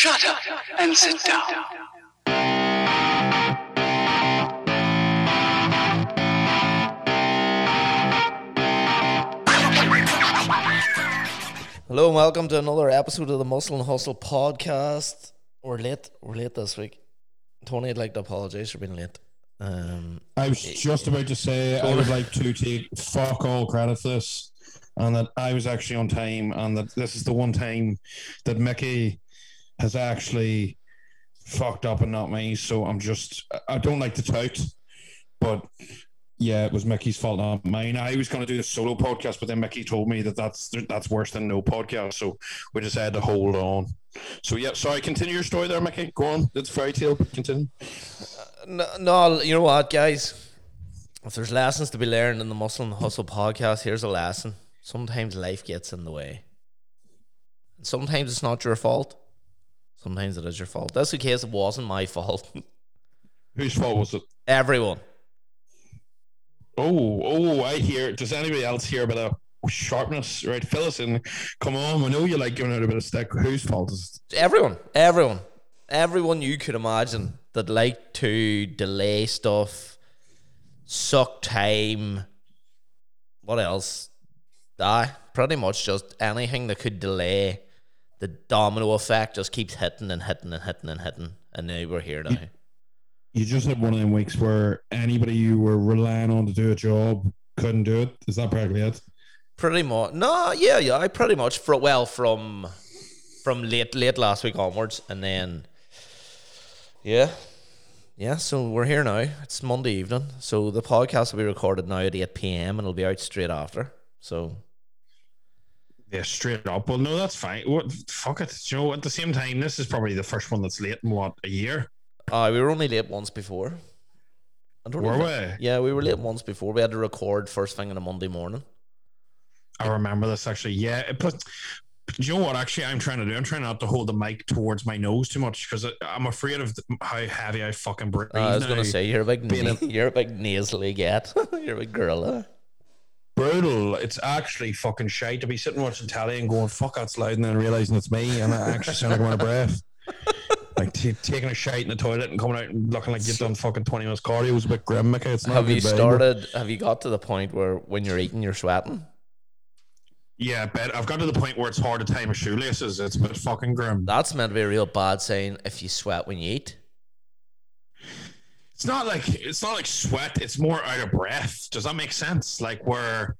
Shut up and sit down. Hello and welcome to another episode of the Muscle and Hustle podcast. We're late. We're late this week. Tony, I'd like to apologise for being late. Um, I was just about to say I would like to take fuck all credit for this, and that I was actually on time, and that this is the one time that Mickey has actually fucked up and not me. So I'm just I don't like to tout, but yeah, it was Mickey's fault, not mine. I was going to do a solo podcast, but then Mickey told me that that's that's worse than no podcast, so we just had to hold on. So yeah, sorry. Continue your story there, Mickey. Go on. It's fairy tale. Continue. Uh, no, no, you know what, guys? If there's lessons to be learned in the Muscle and Hustle podcast, here's a lesson. Sometimes life gets in the way. Sometimes it's not your fault. Sometimes it is your fault. That's the case. It wasn't my fault. Whose fault was it? Everyone. Oh, oh, I hear. Does anybody else hear about a sharpness? Right, fill us in. Come on, we know you like giving out a bit of stick. Whose fault is it? Everyone, everyone, everyone you could imagine that like to delay stuff, suck time. What else? Ah, pretty much just anything that could delay. The domino effect just keeps hitting and hitting and hitting and hitting, and now we're here now. You just had one of them weeks where anybody you were relying on to do a job couldn't do it. Is that practically it? Pretty much. No, yeah, yeah. I pretty much for well from from late late last week onwards, and then yeah, yeah. So we're here now. It's Monday evening, so the podcast will be recorded now at eight p.m. and it'll be out straight after. So Yeah, straight up. Well, no, that's fine. What? Fuck it. You know, at the same time, this is probably the first one that's late in what a year. uh, we were only late once before. I don't Were know. we? Yeah, we were late once before. We had to record first thing on a Monday morning. I remember this actually. Yeah, it put. Do you know what? Actually, I'm trying to do. I'm trying not to hold the mic towards my nose too much because I'm afraid of how heavy I fucking breathe. Uh, I was gonna say you're a big being na- a- you're a big nasally get. you're a big gorilla. Brutal. It's actually fucking shite to be sitting watching telly and going, fuck, that's loud, and then realizing it's me, and I actually sound like I'm out of breath. Like t- taking a shite in the toilet and coming out and looking like you've done fucking 20 minutes cardio was a bit grim, Mickey. It's not Have you started? Have you got to the point where when you're eating, you're sweating? Yeah, but I've got to the point where it's hard to tie my shoelaces. It's a bit fucking grim. That's meant to be a real bad saying if you sweat when you eat. It's not like it's not like sweat. It's more out of breath. Does that make sense? Like where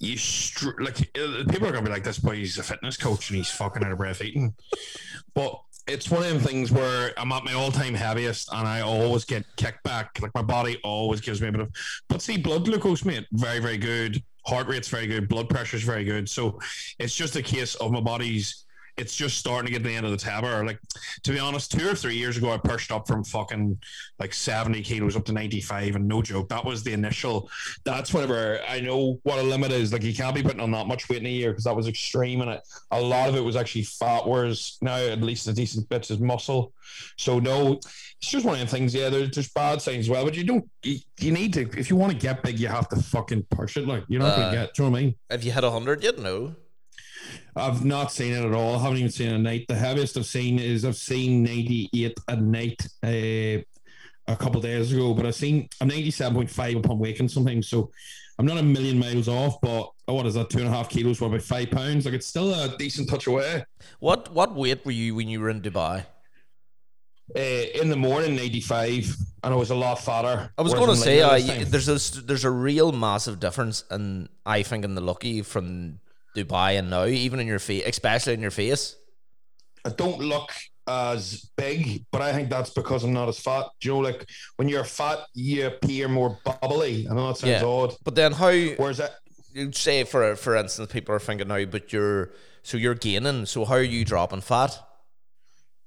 you str- like uh, people are gonna be like, "This boy, he's a fitness coach and he's fucking out of breath eating." But it's one of them things where I'm at my all-time heaviest and I always get kicked back. Like my body always gives me a bit of. But see, blood glucose, mate, very very good. Heart rate's very good. Blood pressure's very good. So it's just a case of my body's. It's just starting to get to the end of the tether. Like to be honest, two or three years ago, I pushed up from fucking like 70 kilos up to 95 and no joke that was the initial that's whenever i know what a limit is like you can't be putting on that much weight in a year because that was extreme and it, a lot of it was actually fat whereas now at least a decent bit is muscle so no it's just one of the things yeah there's, there's bad signs as well but you don't you, you need to if you want to get big you have to fucking push it like you're not Uh, gonna get do you know what i mean If you hit hundred, you'd know. I've not seen it at all. I haven't even seen it at night. The heaviest I've seen is I've seen 98 at night uh, a couple days ago, but I've seen I'm 97.5 upon waking sometimes. So I'm not a million miles off, but oh, what is that? Two and a half kilos, what about five pounds? Like it's still a decent touch away. What what weight were you when you were in Dubai? Uh, in the morning, 85, and I was a lot fatter. I was going to say later uh, this y- time- there's a there's a real massive difference, and I think in the lucky from Dubai and now, even in your face, especially in your face. I don't look as big, but I think that's because I'm not as fat. Do you know, like when you're fat, you appear more bubbly. I know that sounds Yeah. odd. But then how Where's that, You'd say for for instance, people are thinking now, but you're so you're gaining. So how are you dropping fat?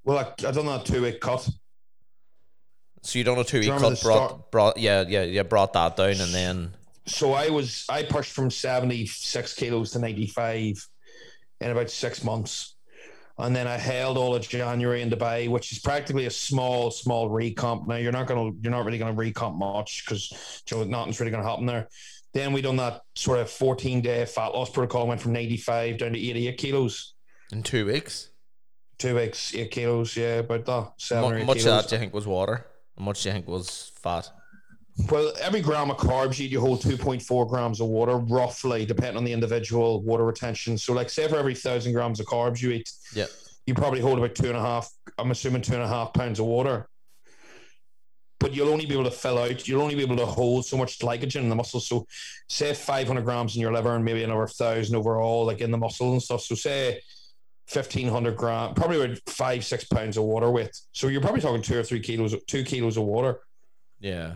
well, I, I done that two week cut. So you done a two week cut, brought brought yeah yeah yeah brought that down, and then So I was I pushed from seventy six kilos to ninety five in about six months, and then I held all of January in Dubai, which is practically a small small recomp. Now you're not gonna you're not really gonna recomp much because you know nothing's really gonna happen there. Then we done that sort of fourteen day fat loss protocol, went from ninety five down to eighty eight kilos. in two weeks. two weeks, eight kilos. Yeah, about that. Seven eight much of kilos. that do you think was water? How much do you think was fat? Well, every gram of carbs you eat, you hold 2.4 grams of water, roughly, depending on the individual water retention. So, like, say for every thousand grams of carbs you eat, Yeah. you probably hold about two and a half, I'm assuming two and a half pounds of water. But you'll only be able to fill out, you'll only be able to hold so much glycogen in the muscle. So, say 500 grams in your liver and maybe another thousand overall, like in the muscle and stuff. So, say 1500 gram, probably about five, six pounds of water weight. So, you're probably talking two or three kilos, two kilos of water Yeah.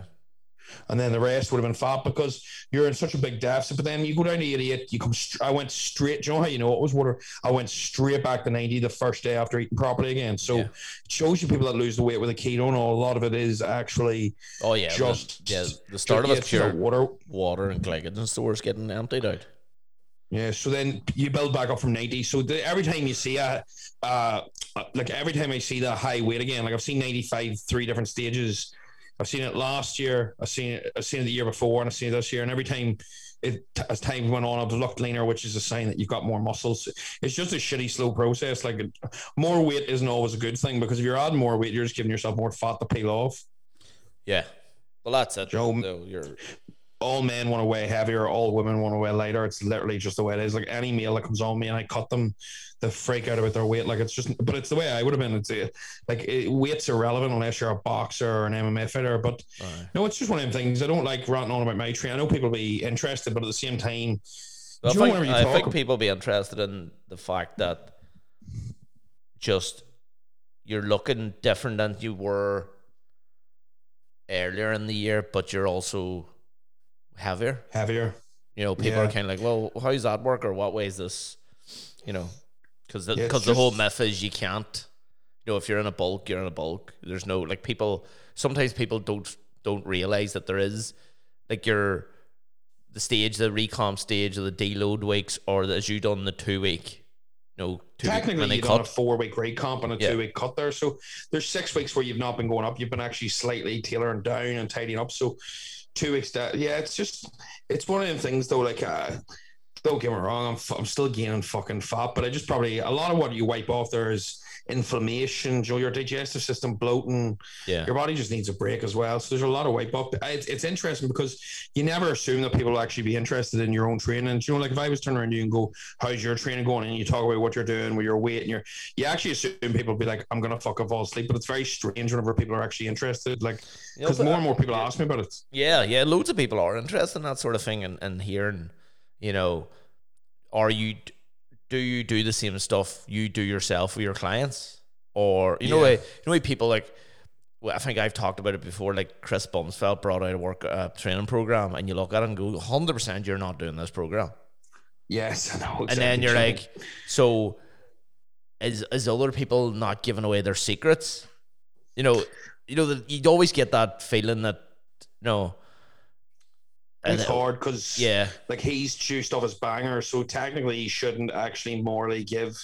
And then the rest would have been fat because you're in such a big deficit. But then you go down to 88, you come. Str- I went straight. Do you know how you know it was water? I went straight back to 90 the first day after eating properly again. So Yeah. it shows you people that lose the weight with a keto. And a lot of it is actually Oh yeah. just the, yeah. The start of it's it's pure water. water and glycogen stores getting emptied out. Yeah, so then you build back up from 90. So the, every time you see a, uh, like every time I see that high weight again, like I've seen 95 three different stages. I've seen it last year. I've seen it. I've seen it the year before, and I've seen it this year. And every time, it as time went on, I've looked leaner, which is a sign that you've got more muscles. It's just a shitty, slow process. Like more weight isn't always a good thing because if you're adding more weight, you're just giving yourself more fat to peel off. Yeah. Well, that's it. Joe- So you're all men want to weigh heavier, all women want to weigh lighter. It's literally just the way it is. Like any meal that comes on me and I cut them, they freak out about their weight. Like it's just, but it's the way I would have been. It's uh, like it, weight's irrelevant unless you're a boxer or an MMA fighter. But Aye. no, it's just one of them things. I don't like ranting on about my training. I know people will be interested, but at the same time, Well, I Do you know think, I think people be interested in the fact that just you're looking different than you were earlier in the year, but you're also heavier. heavier. You know, people are kind of like, well, how does that work, or what way is this? You know, because the, Yeah, the whole myth is you can't. You know, if you're in a bulk, you're in a bulk. There's no like people. Sometimes people don't don't realize that there is like your the stage, the recomp stage, or the deload weeks, or as you done the two week. No, two Technically, you've done a four week recomp and a Yeah. two week cut there. So there's six weeks where you've not been going up. You've been actually slightly tailoring down and tidying up. So two weeks yeah, it's just, it's one of them things though. Like, uh, don't get me wrong, I'm, I'm still gaining fucking fat, but I just probably, a lot of what you wipe off there is inflammation, Joe, your digestive system bloating, Yeah, your body just needs a break as well. So there's a lot of weight. But It's, it's interesting because you never assume that people will actually be interested in your own training. You know, like if I was turning around you and go, "How's your training going?" and you talk about what you're doing with your weight and your, you actually assume people will be like, "I'm gonna fucking fall asleep." But it's very strange whenever people are actually interested. Like because more uh, and more people ask me about it. Yeah, yeah, loads of people are interested in that sort of thing and, and hearing, you know, are you do you do the same stuff you do yourself with your clients? Or you know, you know, people like well, I think I've talked about it before. Like Chris Bumstead brought out a work uh, training program, and you look at it and go, hundred percent, you're not doing this program. Yes, I know. And then you're like, so is is other people not giving away their secrets? You know, you know that you'd always get that feeling that no. it's and- hard because Yeah, like he's juiced off his banger, so technically he shouldn't actually morally give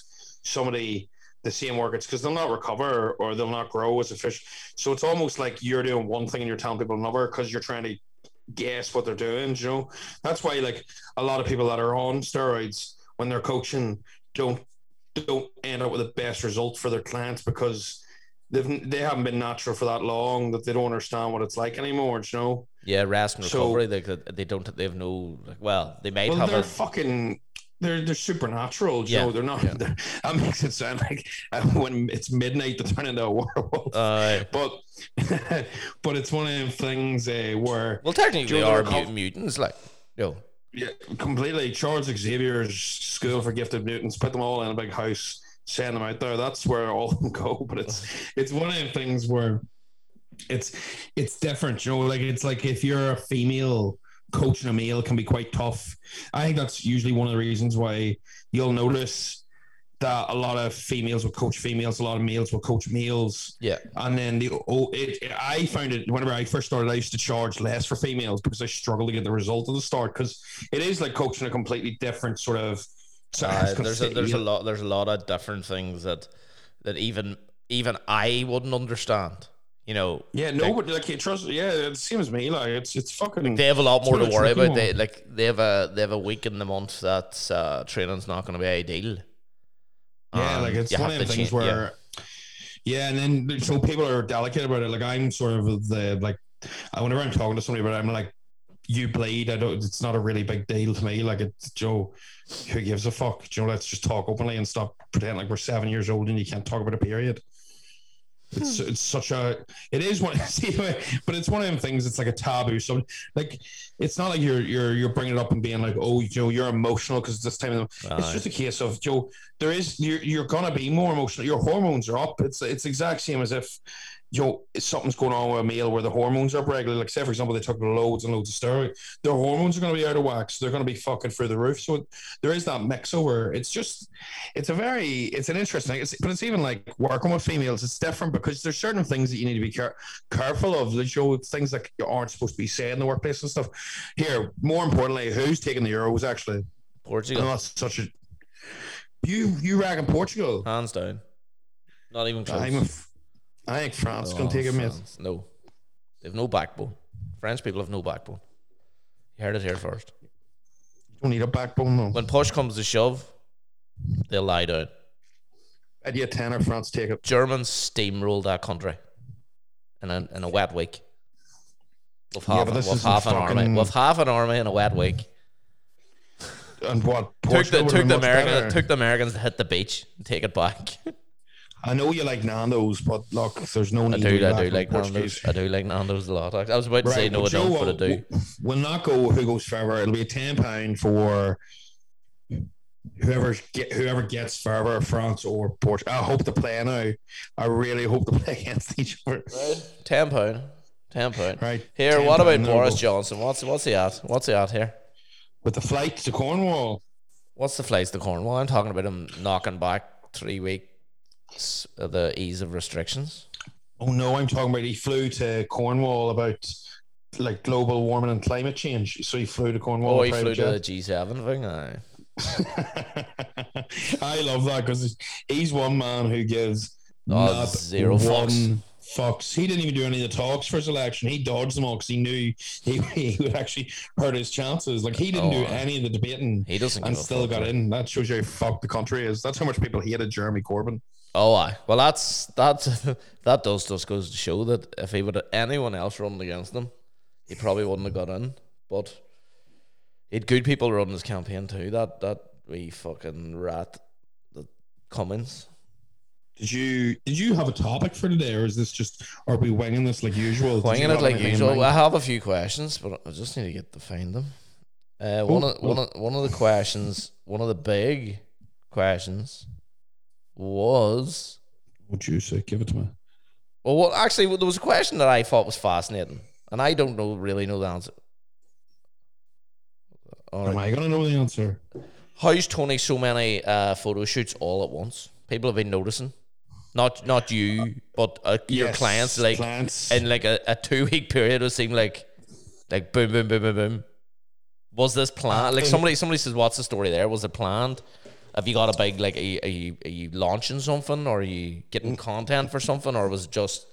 somebody the same workouts because they'll not recover or they'll not grow as a fish. So it's almost like you're doing one thing and you're telling people another because you're trying to guess what they're doing. You know, that's why like a lot of people that are on steroids when they're coaching don't don't end up with the best result for their clients because they've they haven't been natural for that long that they don't understand what it's like anymore. You know. Yeah, rest and So- recovery. they they don't. They have no. Like, well, they might Well, have they're a. fucking. They're they're supernatural, Joe. Yeah, They're not. yeah. They're, that makes it sound like uh, when it's midnight they turn into a werewolf. Uh, but but it's one of them things uh, where well, technically, they are mut- mutants. Like, yo, yeah, completely Charles Xavier's School for Gifted Mutants put them all in a big house, send them out there. That's where all of them go. But it's it's one of them things where it's it's different. You know, like it's like if you're a female coaching a male can be quite tough. I think that's usually one of the reasons why you'll notice that a lot of females will coach females, a lot of males will coach males. yeah, And then the oh, it, I found it whenever I first started, I used to charge less for females because I struggled to get the result at the start because it is like coaching a completely different sort of. So I was uh, there's a, there's a lot there's a lot of different things that that even even I wouldn't understand. You know, Yeah, nobody like you trust. Yeah, it seems me like it's it's fucking. they have a lot more to worry about. They like they have a they have a week in the month that uh, training's not going to be ideal. Yeah, and like it's one of the things change- yeah. where, yeah. and then so people are delicate about it. Like I'm sort of the like, I whenever I'm talking to somebody but I'm like, you bleed. I don't. It's not a really big deal to me. Like it's Joe. Who gives a fuck? Joe, let's just talk openly and stop pretending like we're seven years old and you can't talk about a period. It's hmm. it's such a it is one see, but it's one of them things. It's like a taboo. So like it's not like you're you're you're bringing it up and being like, oh, Joe, you're emotional because this time. Of the, it's just a case of Joe. There is you're you're gonna be more emotional. Your hormones are up. It's it's exact same as if Joe something's going on with a male where the hormones are up regularly. Like say for example, they took loads and loads of steroid. Their hormones are gonna be out of whack. So they're gonna be fucking through the roof. So there is that mix over. It's just it's a very it's an interesting. It's, but it's even like working with females. It's different because there's certain things that you need to be care, careful of. Like show things that you aren't supposed to be said in the workplace and stuff. Here, more importantly, who's taking the Euros actually? Portugal, know that's such a. You you reckon Portugal? hands down. Not even close. I'm a, f- I think France Oh, gonna take it, mate. France. No, they've no backbone. French people have no backbone. You heard it here first. You Don't need a backbone though. When push comes to shove, they'll lie down. I'd get ten or France take it. Germans steamrolled that country in a in a wet week. With half, this with half an army, with half an army in a wet week. And what? Took the took the Americans took the Americans to hit the beach and take it back. I know you like Nando's, but look, there's no I need. to do, be I do like Portuguese. Nando's. I do like Nando's a lot. I was about to say Right, no, I but Joe, don't, but I do. we'll- We'll not go who goes further. It'll be a ten pound for whoever get whoever gets further, France or Portugal. I hope to play now. I really hope to play against each other. Ten pound, ten pound. Right. Here, 10 what about pound, Boris. Johnson? What's what's he at? What's he at here? With the flight to Cornwall. What's the flight to Cornwall? I'm talking about him knocking back three weeks of the ease of restrictions. Oh no, I'm talking about he flew to Cornwall about like global warming and climate change. So he flew to Cornwall. Oh, he flew private to the G7 thing. Jet. I love that because he's one man who gives Oh, not zero one fucks. fucks. He didn't even do any of the talks for his election. He dodged them all because he knew he, he would actually hurt his chances. Like he didn't Oh, do any of the debating He doesn't and still got in. That shows you how fucked the country is. That's how much people hated Jeremy Corbyn. Oh, aye. Well, that's that's that does just goes to show that if he would have anyone else running against him, he probably wouldn't have got in. But he had good people running his campaign too. That that wee fucking rat, the Cummings. Did you did you have a topic for today, or is this just are we winging this like usual? Winging it like usual. mind? I have a few questions, but I just need to get to find them. Uh, one of one of one of the questions, one of the big questions, was Would you say? Give it to me. well, well, actually, well, there was a question that I thought was fascinating, and I don't know really know the answer. All Am right. I gonna know the answer? How's Tony so many uh, photo shoots all at once? People have been noticing, not not you, but uh, your Yes, clients like clients. in like a, a two week period. It seemed like like boom, boom, boom, boom, boom. Was this planned? Like Uh, somebody somebody says, "What's the story there?" Was it planned? Have you got a big like? Are you, are you, are you launching something, or are you getting mm. content for something, or was it just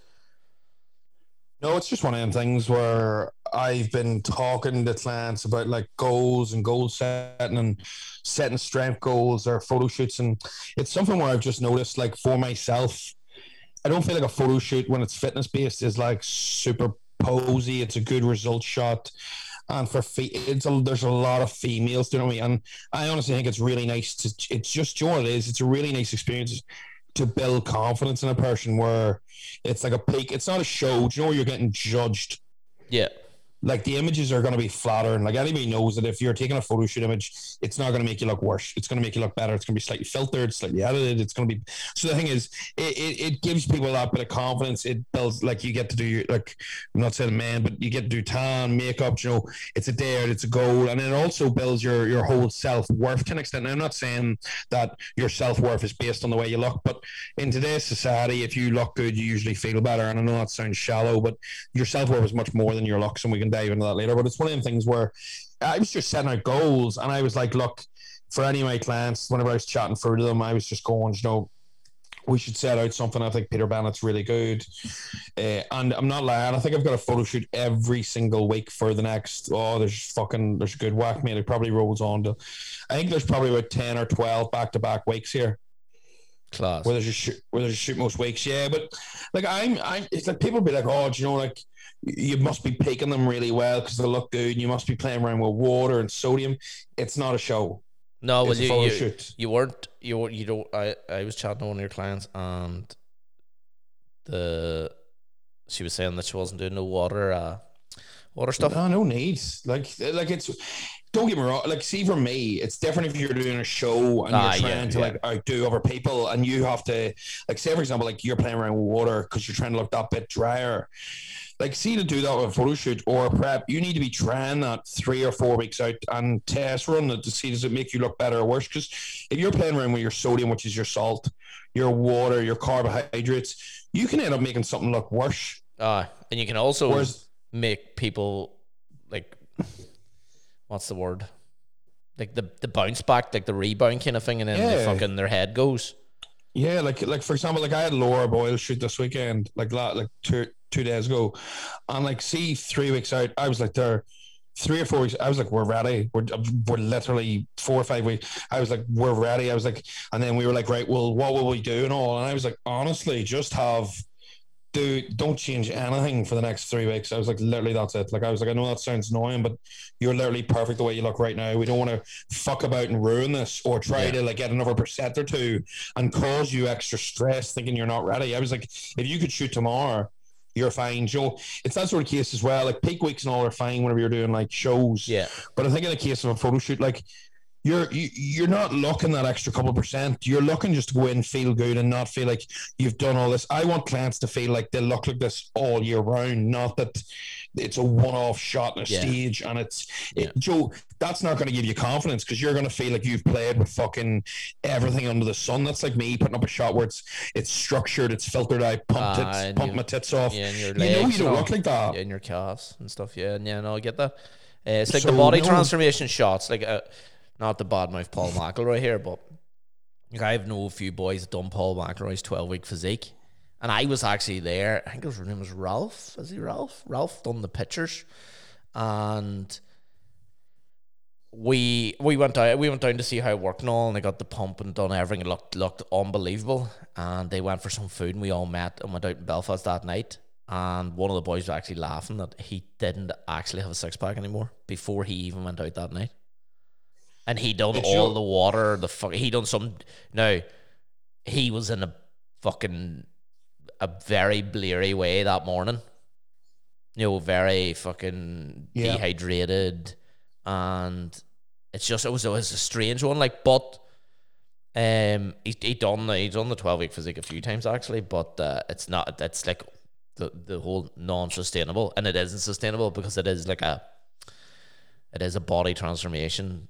No, it's just one of them things where I've been talking to clients about like goals and goal setting and setting strength goals or photo shoots. And it's something where I've just noticed, like for myself, I don't feel like a photo shoot when it's fitness based is like super posy. It's a good result shot. And for fe- it's a, there's a lot of females doing it. And I honestly think it's really nice to, it's just, what it is? It's a really nice experience to build confidence in a person where it's like a peak. It's not a show. Do you know where you're getting judged? yeah? Like the images are going to be flatter and Like anybody knows that if you're taking a photo shoot image, it's not going to make you look worse. It's going to make you look better. It's going to be slightly filtered, slightly edited. It's going to be. So the thing is, it, it, it gives people that bit of confidence. It builds like you get to do your like I'm not saying man, but you get to do tan, makeup. You know, it's a dare, it's a goal, and it also builds your your whole self worth to an extent. And I'm not saying that your self worth is based on the way you look, but in today's society, if you look good, you usually feel better. And I know that sounds shallow, but your self worth is much more than your looks, and we can dive into that later. But it's one of them things where I was just setting out goals, and I was like, look, for any of my clients, whenever I was chatting through to them, I was just going, you know, we should set out something. I think Peter Bennett's really good, uh, and I'm not lying. I think I've got a photo shoot every single week for the next. Oh, there's fucking there's a good whack, mate. It probably rolls on to. I think there's probably about ten or twelve back to back weeks here. Class. where there's a shoot, where there's a shoot most weeks. Yeah, but like I'm, I'm. It's like people be like, oh, do you know, like you must be picking them really well because they look good, and you must be playing around with water and sodium. It's not a show. No, well, you, you, shoot. you weren't you were- you don't. I I was chatting to one of your clients and the she was saying that she wasn't doing no water uh water stuff. No, no need. Like, like it's. Don't get me wrong. Like, see, for me, it's different if you're doing a show and Ah, you're yeah, trying to yeah. like outdo other people, and you have to, like, say for example, like you're playing around with water because you're trying to look that bit drier. Like, see to do that with a photo shoot or a prep, you need to be trying that three or four weeks out and test run it to see does it make you look better or worse. Because if you're playing around with your sodium, which is your salt, your water, your carbohydrates, you can end up making something look worse. Uh, and you can also Whereas make people like what's the word? Like the the bounce back, like the rebound kind of thing, and then the Yeah. fucking their head goes. Yeah, like like for example, like I had Laura Boyle shoot this weekend, like la- like two two days ago, and like see three weeks out, I was like there. Three or four weeks, I was like, "We're ready. We're, we're literally four or five weeks." I was like, "We're ready." I was like, and then we were like, "Right, well, what will we do?" and all. And I was like, "Honestly, just have, do don't change anything for the next three weeks." I was like, "Literally, that's it." Like I was like, "I know that sounds annoying, but you're literally perfect the way you look right now. We don't want to fuck about and ruin this or try Yeah. to like get another percent or two and cause you extra stress thinking you're not ready. I was like, if you could shoot tomorrow, you're fine. Joe, it's that sort of case as well. Like peak weeks and all are fine whenever you're doing like shows. Yeah, But I think in the case of a photo shoot, like you're you, you're not looking that extra couple percent. You're looking just to go in, feel good, and not feel like you've done all this. I want clients to feel like they look like this all year round, not that it's a one-off shot on a Yeah. stage and it's Yeah. it, Joe. That's not going to give you confidence because you're going to feel like you've played with fucking everything under the sun. That's like me putting up a shot where it's it's structured, it's filtered. I pumped Ah, it, and pumped my tits off. yeah, you know you don't look like that. yeah, and your calves and stuff. Yeah, and yeah, no, I get that. Uh, it's like So, the body no- transformation shots. Like, uh, not the badmouth Paul McElroy here, but like I've know a few boys that done Paul McElroy's twelve week physique, and I was actually there. I think his name was Ralph. Is he Ralph? Ralph done the pictures, and we we went down we went down to see how it worked and all, and they got the pump and done everything. It looked looked unbelievable. And they went for some food, and we all met and went out in Belfast that night. And one of the boys was actually laughing that he didn't actually have a six pack anymore before he even went out that night. And he done Did all you- the water, the fuck. He done some. No, he was in a fucking a very bleary way that morning. You know, very fucking Yeah. dehydrated, and it's just it was it was a strange one. Like, but um, he he done the he done the twelve week physique a few times actually, but uh, it's not. It's like the the whole non sustainable, and it isn't sustainable because it is like a it is a body transformation.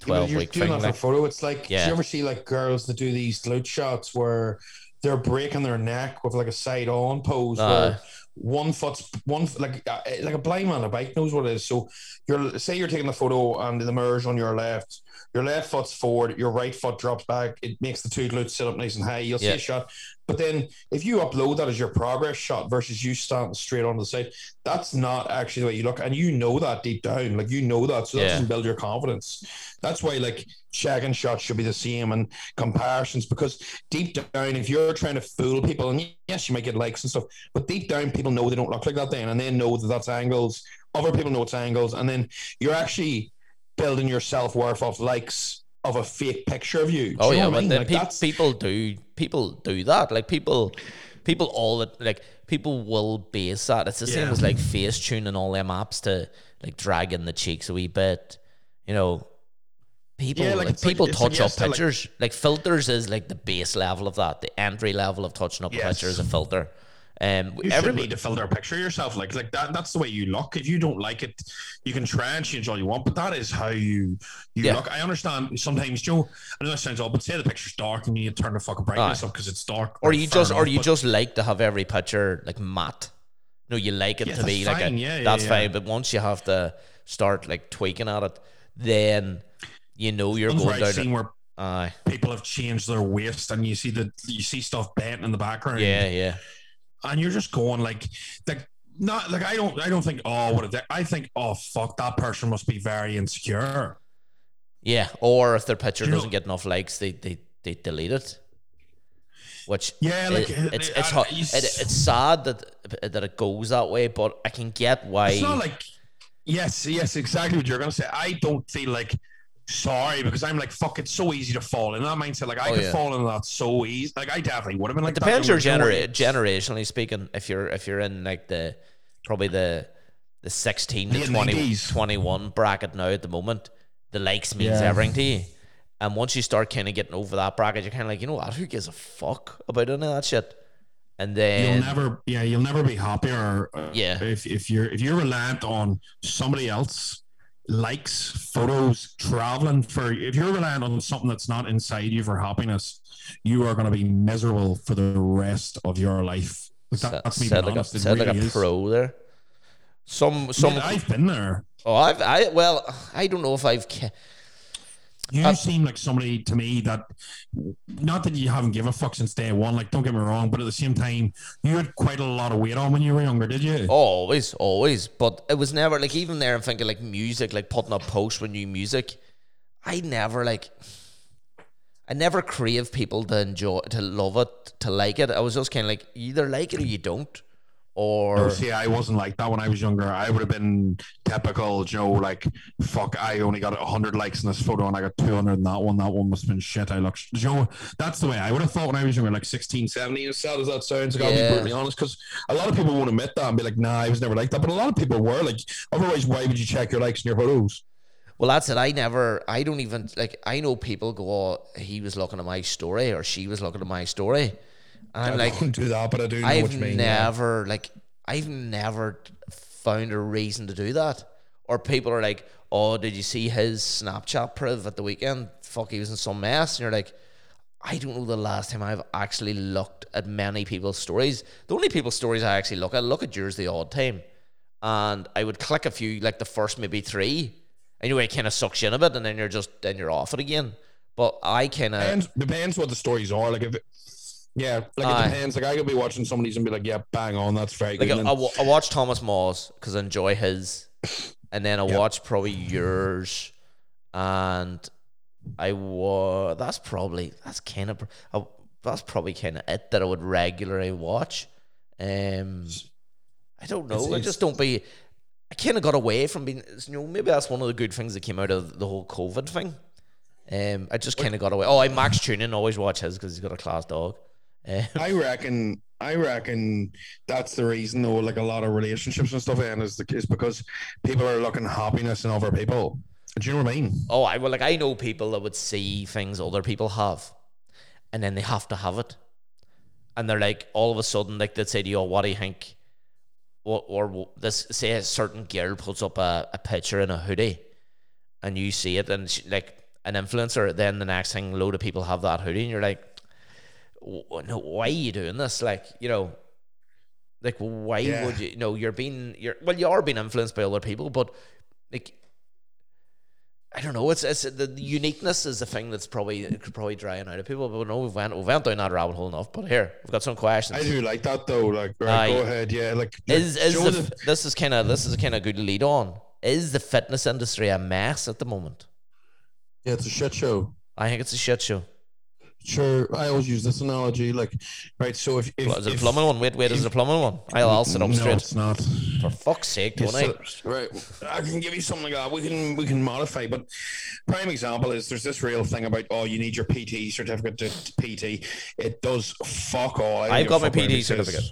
Yeah, but 12 you're doing thing, that for like- a photo. It's like, do you ever see like girls that do these glute shots where they're breaking their neck with like a side on pose Aye. where one foot's one like uh, like a blind man on a bike knows what it is. So you're say you're taking the photo and the mirror's on your left, your left foot's forward, your right foot drops back. It makes the two glutes sit up nice and high. You'll see a shot. But then if you upload that as your progress shot versus you standing straight on the side, that's not actually the way you look. And you know that deep down. Like you know that. So that Yeah. doesn't build your confidence. That's why like shagging shots should be the same and comparisons because deep down, if you're trying to fool people, and yes, you might get likes and stuff, but deep down, people know they don't look like that then, and they know that that's angles. Other people know it's angles, and then you're actually building your self worth off likes of a fake picture of you. Do Oh you yeah, what I but mean? then Like, that's- people do people do that. Like people, people all that like people will base that. It's the same Yeah. as like face tuning all them apps to like drag in the cheeks a wee bit. You know, people Yeah, like, like, people like touch up yes, they're like- pictures. Like, filters is like the base level of that. The entry level of touching up Yes. picture is a filter. Um, You every should need to filter a picture yourself. Like like that. That's the way you look. If you don't like it, you can try and change all you want, but that is how you you Yeah. look. I understand sometimes, Joe. I know that sounds odd, but say the picture's dark and you turn the fucking brightness Aye. up because it's dark. or you just or you just like to have every picture like matte. No, you like it Yeah, to be that's like a. Yeah, that's fine. But once you have to start like tweaking at it, then you know you're ones going down. I've seen where Aye, people have changed their waist and you see the you see stuff bent in the background. yeah, yeah, and you're just going like like not like I don't I don't think oh what a dick. I think oh fuck that person must be very insecure. yeah. Or if their picture You doesn't get enough likes, they they they delete it. which Yeah, like, it- it's it's I- hard, it, it's sad that that it goes that way, but I can get why. It's not like yes, yes, exactly what you're gonna say. I don't feel like sorry because I'm like fuck. It's so easy to fall in that mindset. Like I Oh, could yeah. fall in that so easy. Like I definitely would have been like. it depends your genera- generationally speaking. If you're if you're in like the probably the the sixteen to Late 20, 21 bracket now at the moment, the likes means Yeah. everything to you. And once you start kind of getting over that bracket, you're kind of like, you know what? Who gives a fuck about any of that shit? And then You'll never, yeah, you'll never be happier. uh, Yeah. if if you're if you're reliant on somebody else likes photos traveling for if you're reliant on something that's not inside you for happiness you are going to be miserable for the rest of your life. That, that's me said like, a, honest said like a pro there. Some some Mate, I've been there. Oh I've I well I don't know if I've you Uh, seem like somebody to me that not that you haven't give a fuck since day one like don't get me wrong but at the same time you had quite a lot of weight on when you were younger did you? Always always but it was never like even there I'm thinking like music like putting up posts with new music I never like I never crave people to enjoy to love it to like it. I was just kind of like you either like it or you don't or No, see, I wasn't like that when I was younger. I would have been typical, Joe. Like, fuck, I only got hundred likes in this photo, and I got two hundred in that one. That one must have been shit. I look, Joe. That's the way I would have thought when I was younger, like 16, 17. As sad as that sounds, I gotta Yeah. be brutally honest, because a lot of people won't admit that and be like, "Nah, I was never like that." But a lot of people were like, otherwise, why would you check your likes in your photos? Well, that's it. I never, I don't even, like, I know people go, oh, he was looking at my story or she was looking at my story. And I'm I like, do that, but I do know I've what you mean. yeah. never, like, I've never found a reason to do that. Or people are like, oh, did you see his Snapchat priv at the weekend? Fuck, he was in some mess. And you're like, I don't know the last time I've actually looked at many people's stories. The only people's stories I actually look at, look at yours the odd time. And I would click a few, like the first maybe three. Anyway, it kind of sucks you in a bit, and then you're just then you're off it again. But I kind of depends, depends what the stories are. Like if, it, yeah, like Aye. it depends. Like I could be watching some of these and be like, "Yeah, bang on, that's very like good." I, And I, then- wa- I watch Thomas Moss because I enjoy his, and then I Yeah. watch probably yours, and I wa That's probably that's kind of I, that's probably kind of it that I would regularly watch. Um, I don't know. It's- I it's- just don't be. I kind of got away from being. You know, maybe that's one of the good things that came out of the whole COVID thing. Um, I just kind of got away. Oh, I Max Tuning always watch his because he's got a class dog. I reckon. I reckon that's the reason, though. Like a lot of relationships and stuff, and is the is because people are looking happiness in other people. Do you know what I mean? Oh, I well, like I know people that would see things other people have, and then they have to have it, and they're like all of a sudden like they'd say to you, oh, "What do you think?" Or, or this say a certain girl puts up a, a picture in a hoodie, and you see it, and she, like an influencer, then the next thing, load of people have that hoodie, and you're like, "W- "No, why are you doing this?" Like you know. Like why Yeah. would you? No, you're being you're well. You are being influenced by other people, but like I don't know. It's it's the, uniqueness is the thing that's probably could probably drying out of people. But no, we've went we went down that rabbit hole enough. But here we've got some questions. I do like that though. Like, right, go ahead. Yeah, like Is is the, the- this is kind of this is kind of good lead on. Is the fitness industry a mess at the moment? yeah, it's a shit show. I think it's a shit show. Sure, I always use this analogy. Like, right, so if, if Is it a if- plumbing one? Wait, wait, is it a plumbing one? I'll, I'll sit up no, straight. it's not. For fuck's sake, don't I? so- right, I can give you something like that. We can we can modify, but prime example is there's this real thing about oh you need your PT certificate to, PT. It does fuck all. I i've got my PT certificate.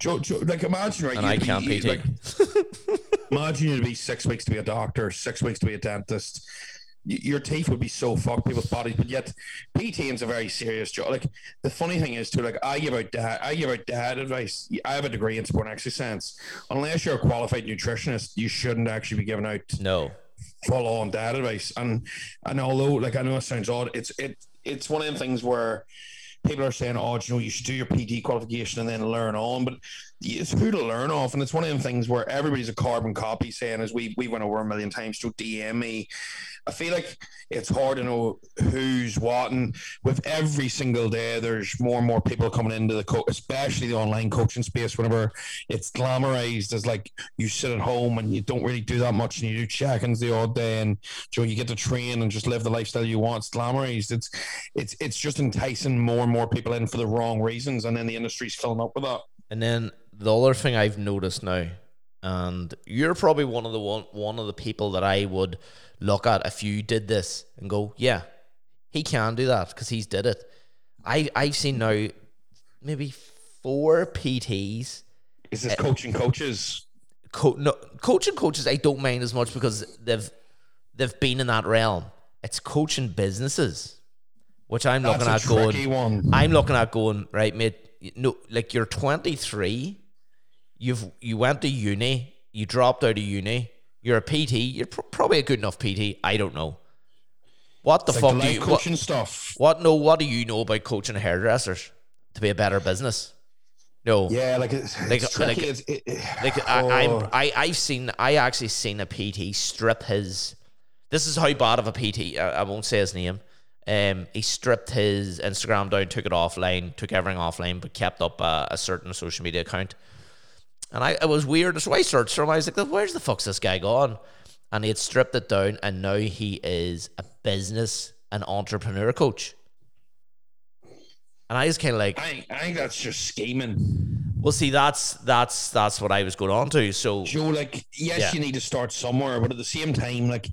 Joe, Joe, like imagine right, And I can't PT. like, imagine you'd be six weeks to be a doctor, six weeks to be a dentist. Your teeth would be so fucked, people's bodies, but yet PT is a very serious job. Like the funny thing is too, like I give out dad, I give out dad advice. I have a degree in sport and exercise. Unless you're a qualified nutritionist, you shouldn't actually be giving out No. full on dad advice. And and although like I know it sounds odd, it's it it's one of them things where people are saying, "Oh, you know, you should do your PT qualification and then learn on." But it's who to learn off, and it's one of them things where everybody's a carbon copy. Saying, as we we went over a million times, to DM me, I feel like it's hard to know who's what, and with every single day, there's more and more people coming into the co- especially the online coaching space. Whenever it's glamorized as like you sit at home and you don't really do that much, and you do check-ins the odd day, and Joe, you get to train and just live the lifestyle you want. It's glamorized. It's it's it's just enticing more and more people in for the wrong reasons, and then the industry's filling up with that. And then the other thing I've noticed now, and you're probably one of the one one of the people that I would look at if you did this and go, yeah, he can do that because he's did it. I I've seen now maybe four PTs. Is this coaching coaches? Co- no, coaching coaches I don't mind as much because they've they've been in that realm. It's coaching businesses, which I'm That's looking at going. one. I'm looking at going right, mate. you- No, like you're 23, you've you went to uni, you dropped out of uni, you're a PT, you're pr- probably a good enough PT. I don't know. What the It's fuck like do you what, coaching stuff. what? No, what do you know about coaching hairdressers to be a better business? No, Yeah, like it's, Like- it's tricky. like- it, it- like I, oh. I'm, I, I've seen, I actually seen a PT strip his. This is how bad of a PT. I, I won't say his name. Um, he stripped his Instagram down, took it offline, took everything offline, but kept up a, a certain social media account. And I, it was weird. So I searched for him. I was like, "Where's the fuck's this guy gone?" And he had stripped it down, and now he is a business and entrepreneur coach. And I was kind of like, I, I think that's just scheming. "Well, see, that's that's that's what I was going on to." So Joe, like, yes, Yeah. you need to start somewhere, but at the same time, like,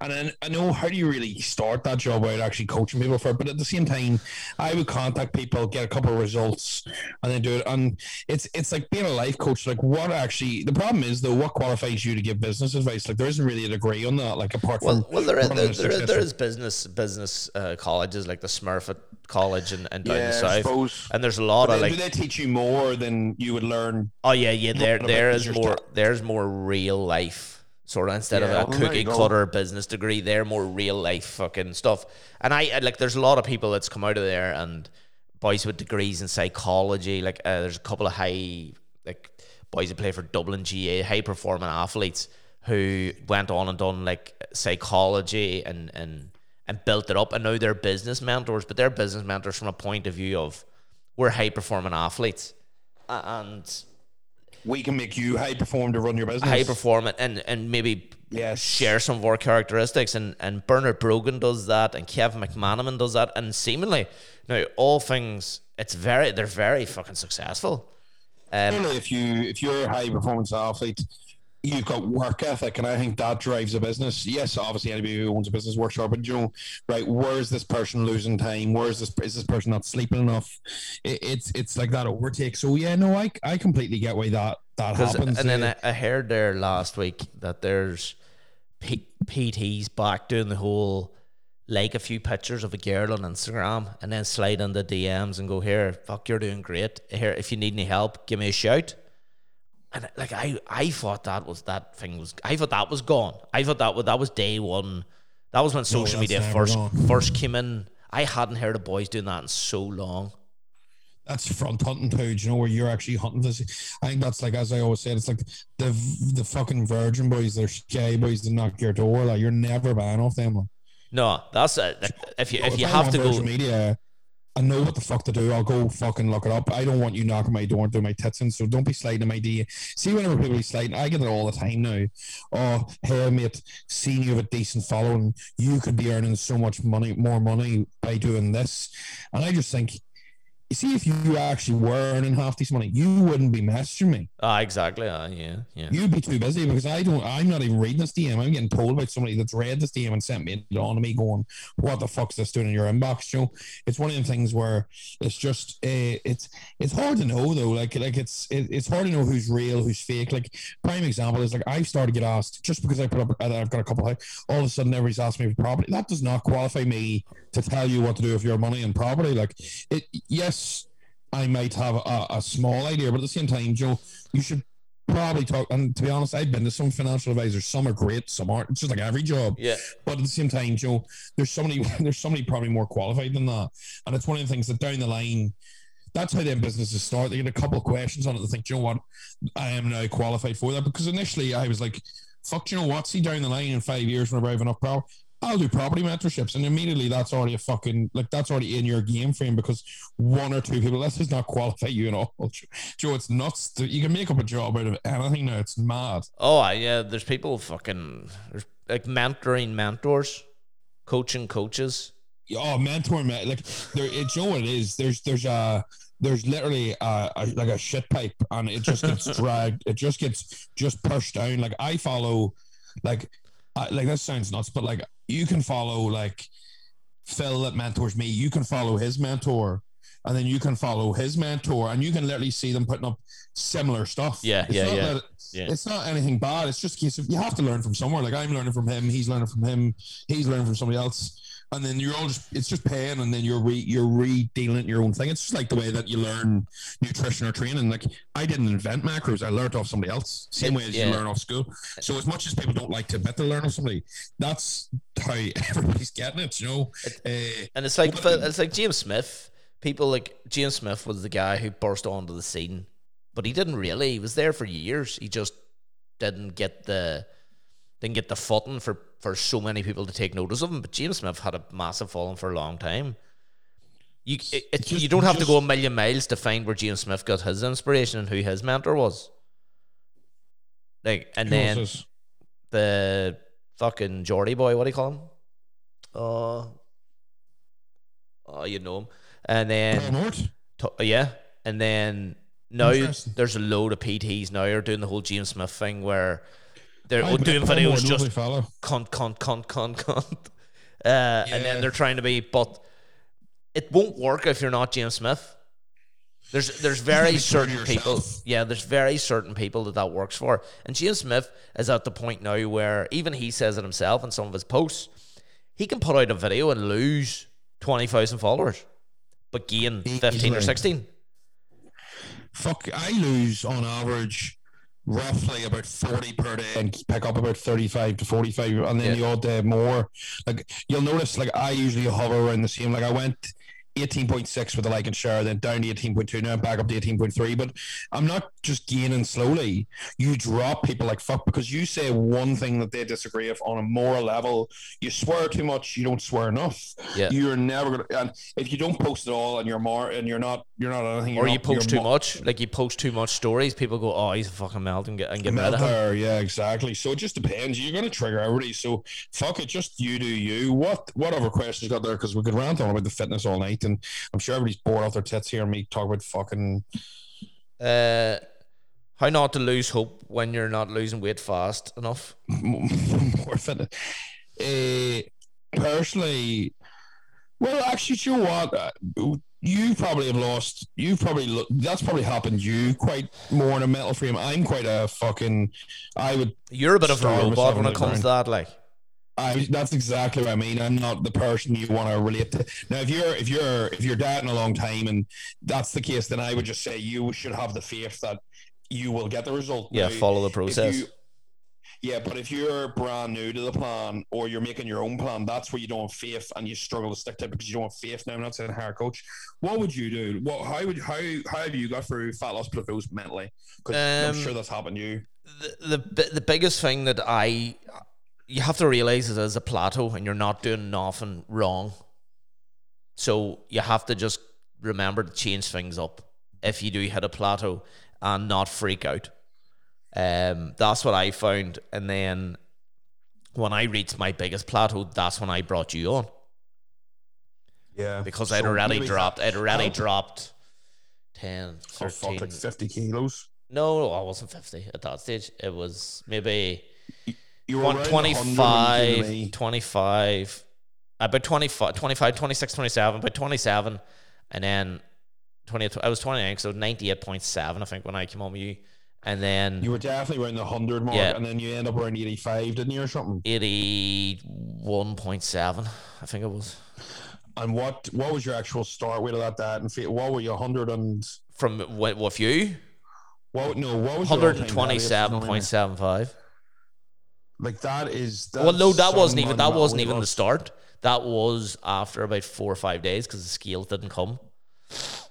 and I, I know how do you really start that job without actually coaching people for it, but at the same time, I would contact people, get a couple of results, and then do it. And it's it's like being a life coach. Like, what actually the problem is though, what qualifies you to give business advice? Like, there isn't really a degree on that. Like, apart from Well, well, there is, running there, there, is, there successful- is business business uh, colleges like the Smurfit College and, and down Yeah, the I south, suppose. and there's a lot But of they, like, do they teach you more than you would learn? oh yeah, yeah, there there is more stuff. there's more real life sort of instead Yeah, of a well, cookie cutter business degree, they're more real life fucking stuff. And I I- like there's a lot of people that's come out of there and boys with degrees in psychology. Like uh, there's a couple of high like boys who play for Dublin GAA, high performing athletes who went on and done like psychology and and and built it up and now they're business mentors, but they're business mentors from a point of view of we're high performing athletes. And We can make you high perform to run your business. high performing and and maybe Yes. share some of our characteristics and and Bernard Brogan does that and Kevin McManamon does that and seemingly now all things it's very they're very fucking successful. Um, if you if you're a high performance athlete, you've got work ethic, and I think that drives a business. Yes, obviously anybody who owns a business works hard, but you know, right? Where is this person losing time? Where is this is this person not sleeping enough? It, it's it's like that overtake. So yeah, no, I I completely get why that that happens. and then I, I heard there last week that there's P- PTs back doing the whole like a few pictures of a girl on Instagram and then slide in the DMs and go here, fuck, you're doing great. Here, if you need any help, give me a shout. And like I, I thought that was that thing was. I thought that was gone. I thought that was that was day one. That was when social that's media first first came in. I hadn't heard of boys doing that in so long. that's front hunting too. Do you know where you're actually hunting this? I think that's like as I always said, it's like the the fucking virgin boys, they're shy boys that knock your door. Like you're never buying off them. Like. No, that's a, if you if you have to go. Media, I know what the fuck to do. I'll go fucking look it up. I don't want you knocking my door and doing my tits in, so don't be sliding my D. See, whenever people be sliding, I get it all the time now. Oh, hey mate, seeing you have a decent following, you could be earning so much money, more money by doing this, and I just think. You see, if you actually were earning half this money, you wouldn't be messaging me. Ah, exactly. Uh, yeah, yeah. You'd be too busy because I don't. I'm not even reading this DM. I'm getting told by somebody that's read this DM and sent me it on to me, going, "What the fuck's this doing in your inbox?" Joe, it's one of the things where it's just uh, it's it's hard to know though. Like like it's it, it's hard to know who's real, who's fake. Like prime example is like I've started to get asked just because I put up that I've got a couple of all of a sudden everybody's asking me for property. That does not qualify me to tell you what to do with your money and property. Like it, yes. I might have a, a small idea, but at the same time, Joe, you should probably talk. And to be honest, I've been to some financial advisors. Some are great, some aren't. It's just like every job. Yeah. But at the same time, Joe, there's somebody there's somebody probably more qualified than that. And it's one of the things that down the line, that's how them businesses start. They get a couple of questions on it. They think, you know what, I am now qualified for that. Because initially I was like, fuck, you know what? See down the line in five years when I have enough power, I'll do property mentorships, and immediately that's already a fucking like that's already in your game frame because one or two people. That does not qualify you at all, Joe. It's nuts. You can make up a job out of anything now. It's mad. Oh yeah, there's people fucking there's like mentoring mentors, coaching coaches. Oh, mentor, man. Like there, it's you know what it is. There's there's a there's literally a, a like a shit pipe, and it just gets dragged. It just gets just pushed down. Like I follow, like I, like that sounds nuts, but like you can follow like Phil that mentors me. You can follow his mentor, and then you can follow his mentor, and you can literally see them putting up similar stuff. Yeah, It's yeah, not yeah. Yeah. It's not anything bad. It's just a case of you have to learn from somewhere. Like I'm learning from him, he's learning from him, he's learning from somebody else, and then you're all just it's just paying, and then you're re you're re dealing your own thing. It's just like the way that you learn nutrition or training. Like I didn't invent macros; I learned off somebody else. Same way as Yeah. you learn off school. So as much as people don't like to admit they learn off somebody, that's how everybody's getting it. You know, uh, And it's like Phil- it's like James Smith. People like James Smith was the guy who burst onto the scene, but he didn't really. He was there for years. He just didn't get the didn't get the footing for for so many people to take notice of him. But James Smith had a massive following for a long time. You it, it, Just- you don't have to go a million miles to find where James Smith got his inspiration and who his mentor was. Like and then the fucking Geordie boy, what do you call him? Oh, oh, you know him. And then, yeah, and then now there's a load of PTs now are doing the whole James Smith thing where they're Aye, but doing Paul videos just lovely fellow. cunt, cunt, cunt, cunt, cunt. Uh, And then they're trying to be, but it won't work if you're not James Smith. There's there's very be true to certain people, yeah. There's very certain people that that works for, and James Smith is at the point now where even he says it himself in some of his posts. He can put out a video and lose twenty thousand followers, but gain fifteen or sixteen. fuck, I lose on average roughly about 40 per day and pick up about 35 to 45 and then Yeah. the odd day more. Like you'll notice, like I usually hover around the same. Like I went 18.6 with the like and share, then down to 18.2, now back up to 18.3. But I'm not just gaining slowly. You drop people like fuck because you say one thing that they disagree with on a moral level. You swear too much, you don't swear enough. Yeah. You're never gonna and if you don't post at all and you're more and you're not you're not anything Or you're you not- post you're too mo- much, like you post too much stories, people go, "Oh, he's a fucking melt," and get and get rid Melt of him. yeah, exactly. So it just depends. You're going to trigger everybody. So fuck it, just you do you. What what other questions got there? Because we could rant on about the fitness all night, and I'm sure everybody's bored off their tits hearing me talk about fucking. Uh, how not to lose hope when you're not losing weight fast enough? more fitness. Uh, personally, well, actually, do you know what? Uh, You probably have lost. You probably lo- that's probably happened. You quite more in a mental frame. I'm quite a fucking. I would You're a bit of a robot when it comes to that. Like, I that's exactly what I mean. I'm not the person you want to relate to. Now, if you're if you're if you're dating a long time and that's the case, then I would just say you should have the faith that you will get the result. yeah, Now, follow the process. you- yeah, but if you're brand new to the plan or you're making your own plan, that's where you don't have faith and you struggle to stick to it because you don't have faith. Now, I'm not saying hire a coach. What would you do? What how would how how have you got through fat loss plateaus mentally? Because I'm Um, sure that's happened to you. the, the the biggest thing that I you have to realize is there's a plateau and you're not doing nothing wrong. So you have to just remember to change things up if you do hit a plateau and not freak out. Um, that's what I found. And then when I reached my biggest plateau, that's when I brought you on Yeah, because I'd already dropped. I'd already dropped 10, Oh 13. fuck, like fifty kilos. no, I wasn't 50 at that stage. It was maybe You were One- around 100 when you came to 25, me. 25, uh, about 25, 25, 26, 27, about 27, and then 20, I was 29, so 98.7, I think, when I came home you. And then You were definitely around the hundred mark, Yeah. and then you end up around eighty-five, didn't you, or something? 81.7, I think it was. And what what was your actual start weight of that diet? And what were you hundred and From what with you, what? No, what was your all-time diet weight? 127.75. Like that is. Well, no, that wasn't even that wasn't even the start. That was after about four or five days because the scales didn't come.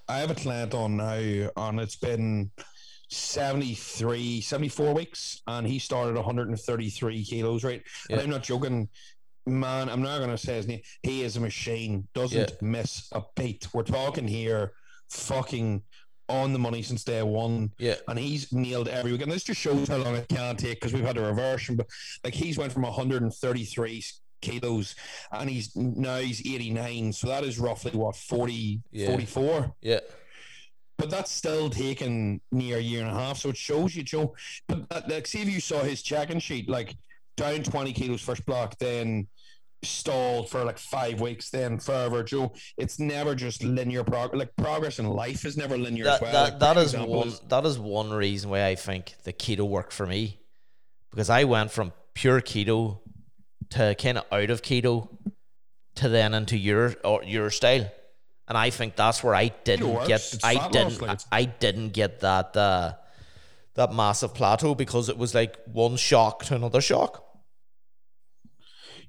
I have a client on now, and it's been 73, 74 weeks, and he started 133 kilos, right? Yeah. And I'm not joking. man, I'm not gonna say his name. He is a machine. Doesn't Yeah. miss a beat. We're talking here, fucking on the money since day one. Yeah. and he's nailed every week. And this just shows how long it can take because we've had a reversion. But like he's went from 133 kilos and he's now he's 89. So that is roughly what 40, Yeah. 44. Yeah. But that's still taken near a year and a half. So it shows you, Joe. But uh, like, see if you saw his checking sheet, like down 20 kilos first block, then stalled for like five weeks, then forever, Joe. It's never just linear progress. Like progress in life is never linear as That, well. that, Like, that is one that is one reason why I think the keto worked for me. Because I went from pure keto to kind of out of keto to then into your or your style. And I think that's where I didn't works. get I didn't I, I didn't get that uh, that massive plateau because it was like one shock to another shock.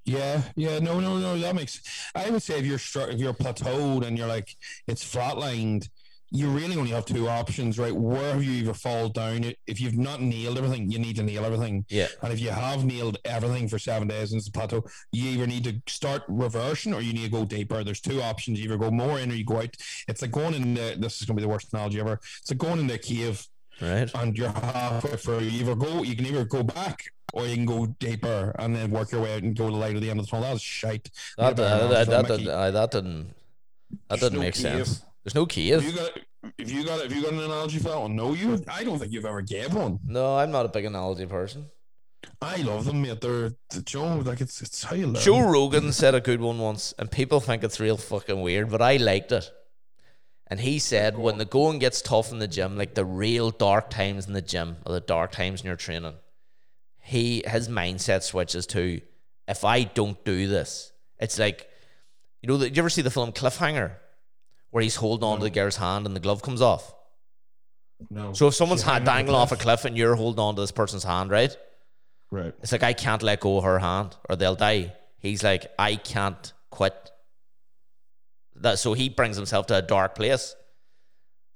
Yeah, yeah, no, no, no. That makes. I would say if you're str- if you're plateaued and you're like it's flatlined, you really only have two options, right? Where have you either fall down? If you've not nailed everything, you need to nail everything. Yeah. And if you have nailed everything for seven days and it's a plateau, you either need to start reversing or you need to go deeper. There's two options: you either go more in or you go out. It's like going in. The, this is going to be the worst analogy ever. It's like going in the cave Right. and you're halfway through. You either go, you can either go back or you can go deeper and then work your way out and go to the light at the end of the tunnel. That's shite. That, Yeah, that, that, that, didn't, uh, that didn't that There's didn't no make cave. sense. There's no If cave. you got, if you got, if you got an analogy for that one, no, you. I don't think you've ever gave one. No, I'm not a big analogy person. I love them, mate. They're, the Joe, like it's it's how you. Joe Rogan said a good one once, and people think it's real fucking weird, but I liked it. And he said when the going gets tough in the gym, like the real dark times in the gym or the dark times in your training, he his mindset switches to if I don't do this, it's like you know. Did you ever see the film Cliffhanger, where he's holding on to the girl's hand and the glove comes off? No. So if someone's hanging dangling off a cliff. cliff and you're holding on to this person's hand, right? right. It's like I can't let go of her hand or they'll die. He's like, I can't quit. That so he brings himself to a dark place.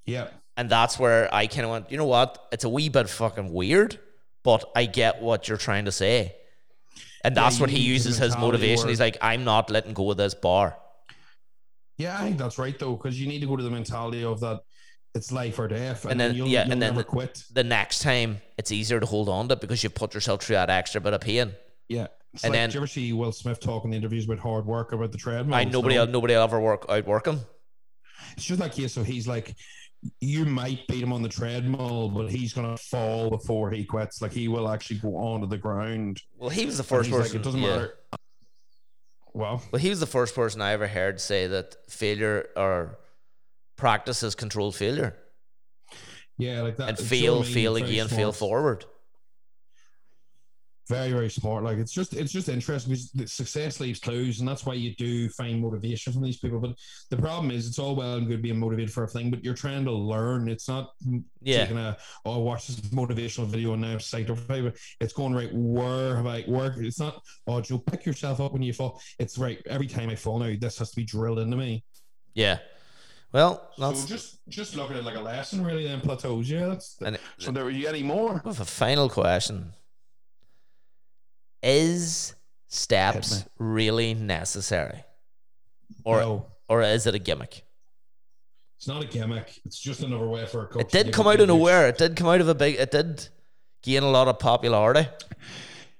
Yeah. And that's where I kind of went, you know what? It's a wee bit fucking weird, but I get what you're trying to say. And that's you what he uses his motivation. where- He's like, I'm not letting go of this bar. Yeah, I think that's right though, because you need to go to the mentality of that. It's life or death, and, And then, then- you'll, yeah, you'll and then never the- quit. The next time, it's easier to hold on to it because you put yourself through that extra bit of pain. Yeah. It's and like, then- did you ever see Will Smith talking in the interviews about hard work about the treadmill? I nobody stuff? nobody will ever work outwork him. It's just that case. So he's like, you might beat him on the treadmill, but he's gonna fall before he quits. Like he will actually go onto the ground. Well, he was the first he's like, person. it doesn't yeah. matter. Well, Well, he was the first person I ever heard say that failure or practice is controlled failure. yeah, like that. And do you know fail, what I mean? fail again, fail forward. Very, very smart. Like it's just, it's just interesting because the success leaves clues, and that's why you do find motivation from these people. But the problem is, it's all well and good being motivated for a thing, but you're trying to learn. It's not Yeah. taking a oh watch this motivational video and now psyched over five. It's going right. Where have I work? It's not oh Joe, pick yourself up when you fall. It's right. Every time I fall now, this has to be drilled into me. Yeah. Well, that's so just just look at it like a lesson, really. Then plateaus. Yeah, that's. and so there you any more? with a final question. Is steps really necessary? Or no, or is it a gimmick? it's not a gimmick. It's just another way for a coach. It did give come out of good nowhere. It did come out of a big it did gain a lot of popularity.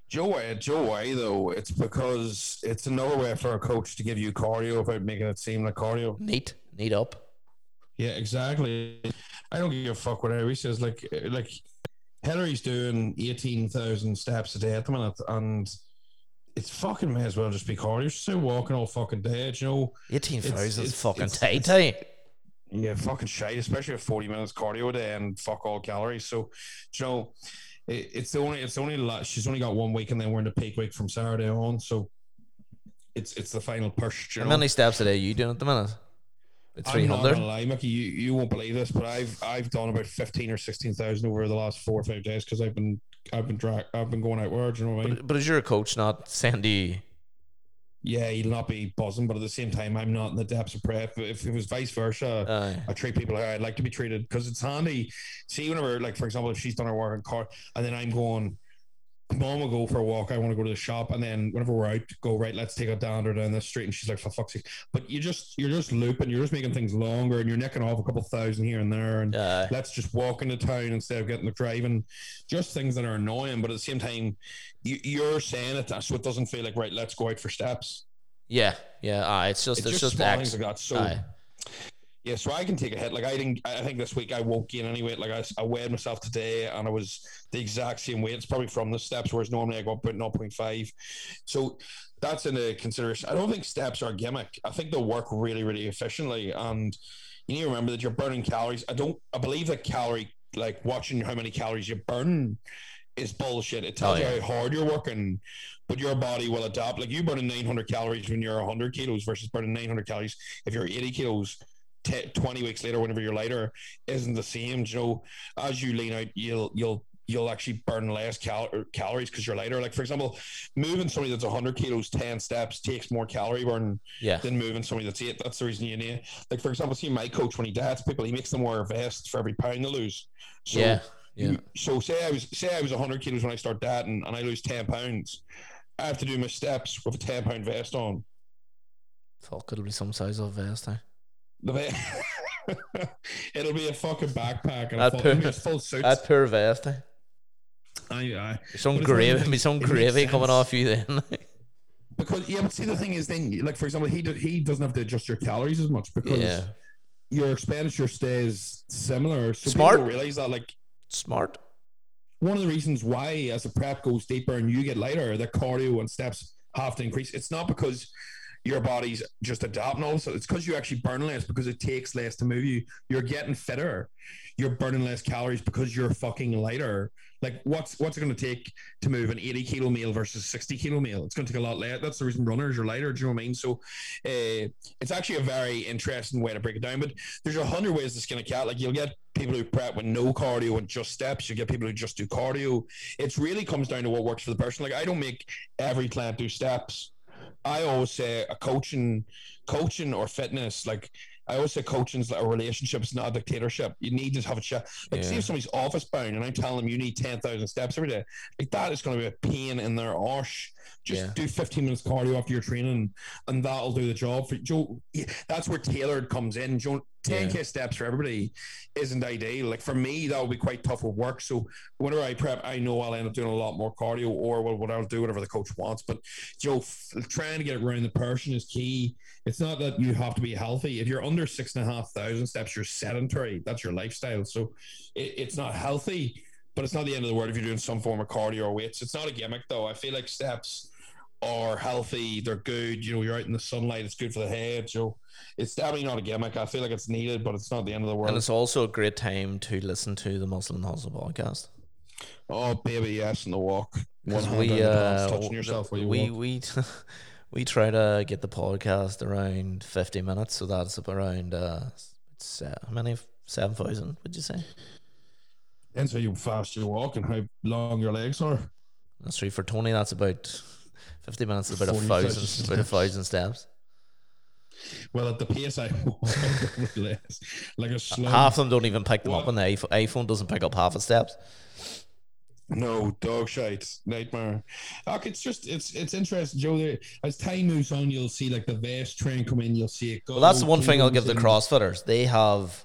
Joe, why- Joe, why though? It's because it's another way for a coach to give you cardio without making it seem like cardio. Neat. Neat up. Yeah, exactly. I don't give a fuck what Harry says. Like, like Hillary's doing eighteen thousand steps a day at the minute, and it's fucking may as well just be cardio. She's still walking all fucking day, you know. Eighteen thousand is it's- fucking it's- tight, tight. Eh? Yeah, fucking shite, especially with forty minutes cardio a day and fuck all calories. So, you know, it, it's the only it's only lot. She's only got one week, and then we're in the peak week from Saturday on. So, it's it's the final push. You How know? many steps a day are you doing at the minute? Three I'm not gonna lie, Mickey. You, you won't believe this, but I've I've done about fifteen or sixteen thousand over the last four or five days because I've been I've been dra- I've been going outwards. You know what I mean? But, but as you're a coach, not Sandy. Yeah, he'll not be buzzing, but at the same time, I'm not in the depths of prep. If it was vice versa, I treat people how I'd like to be treated because it's handy. See, whenever, like, for example, if she's done her work in car and then I'm going, mom will go for a walk. I want to go to the shop, and then whenever we're out, go right. Let's take a dander down the street, and she's like, "For fuck's sake!" But you just you're just looping. You're just making things longer, and you're nicking off a couple thousand here and there. And Uh, let's just walk into town instead of getting the driving. Just things that are annoying, but at the same time, you, you're saying it so it doesn't feel like right. Let's go out for steps. yeah, yeah. Aye, it's just It's, it's, just, just, small things that. So Aye. Yeah, so I can take a hit. Like I didn't. I think this week I woke in anyway. Like I, I weighed myself today, and I was the exact same weight. It's probably from the steps, whereas normally I go up point five. So that's in a consideration. I don't think steps are a gimmick. I think they'll work really, really efficiently, and you need to remember that you're burning calories. I don't. I believe that calorie, like watching how many calories you burn, is bullshit. It tells Oh, yeah. you how hard you're working, but your body will adapt. Like you burning 900 calories when you're 100 kilos versus burning 900 calories if you're 80 kilos. T- 20 weeks later, whenever you're lighter, isn't the same. You know, as you lean out, you'll you'll you'll actually burn less cal- calories because you're lighter. Like for example, moving somebody that's 100 kilos 10 steps takes more calorie burn Yeah. than moving somebody that's eight. That's the reason you need. Like for example, see my coach when he dads people, he makes them wear a vest for every pound they lose. So yeah. Yeah. so say I was say I was 100 kilos when I start dating and I lose 10 pounds. I have to do my steps with a 10 pound vest on. Fuck, it'll be some size of vest. Eh? It'll be a fucking backpack and a full, put- it'll be a full suit. That poor vest. Eh? Aye, aye. Some But it's one of gravy, some gravy coming off you then. Because yeah, but see the thing is, then like for example, he do, he doesn't have to adjust your calories as much because yeah. your expenditure stays similar. So Smart. realize that like Smart. one of the reasons why as the prep goes deeper and you get lighter, the cardio and steps have to increase. It's not because your body's just adapting also. It's because you actually burn less because it takes less to move you. You're getting fitter. You're burning less calories because you're fucking lighter. Like what's what's it going to take to move an 80 kilo meal versus 60 kilo meal? It's going to take a lot less. That's the reason runners are lighter. Do you know what I mean? So uh, it's actually a very interesting way to break it down. But there's a hundred ways to skin a cat. Like you'll get people who prep with no cardio and just steps. You get people who just do cardio. It really comes down to what works for the person. Like I don't make every client do steps. I always say a coaching, coaching or fitness. Like I always say, coaching's like a relationship. It's not a dictatorship. You need to have a chat. Like, see if somebody's office bound and I'm telling them you need ten thousand steps every day. Like that is going to be a pain in their arse. Just Yeah. do fifteen minutes cardio after your training, and that'll do the job for you. Joe, that's where tailored comes in. Joe, ten k steps for everybody isn't ideal. Like for me, that would be quite tough with work. So whenever I prep, I know I'll end up doing a lot more cardio, or what, I'll do, whatever the coach wants. But Joe, trying to get it around the person is key. It's not that you have to be healthy. If you're under six and a half thousand steps, you're sedentary. That's your lifestyle. So it, it's not healthy, but it's not the end of the world if you're doing some form of cardio or weights. It's not a gimmick though. I feel like steps are healthy. They're good. You know, you're out in the sunlight. It's good for the head. So it's definitely not a gimmick. I feel like it's needed, but it's not the end of the world. And it's also a great time to listen to the Muslim Hustle podcast. Oh, baby, yes, in the walk. Because we, down the pants, uh, touching yourself while we, we, we try to get the podcast around 50 minutes. So that's up around, uh, it's, uh, how many? 7,000, would you say? Depends how you fast you walk and how long your legs are. That's true. For Tony, that's about 50 minutes, is about a 40,000 thousand, about a steps. thousand steps. Well, at the pace I like a uh, slow. Half of them don't even pick them up and the iPhone. doesn't pick up half the steps. No, dog shite, nightmare. Look, it's just it's it's interesting, Joe. As time moves on, you'll see like the vest trend come in. You'll see it go. Well, that's the one thing I'll give the CrossFitters. They have,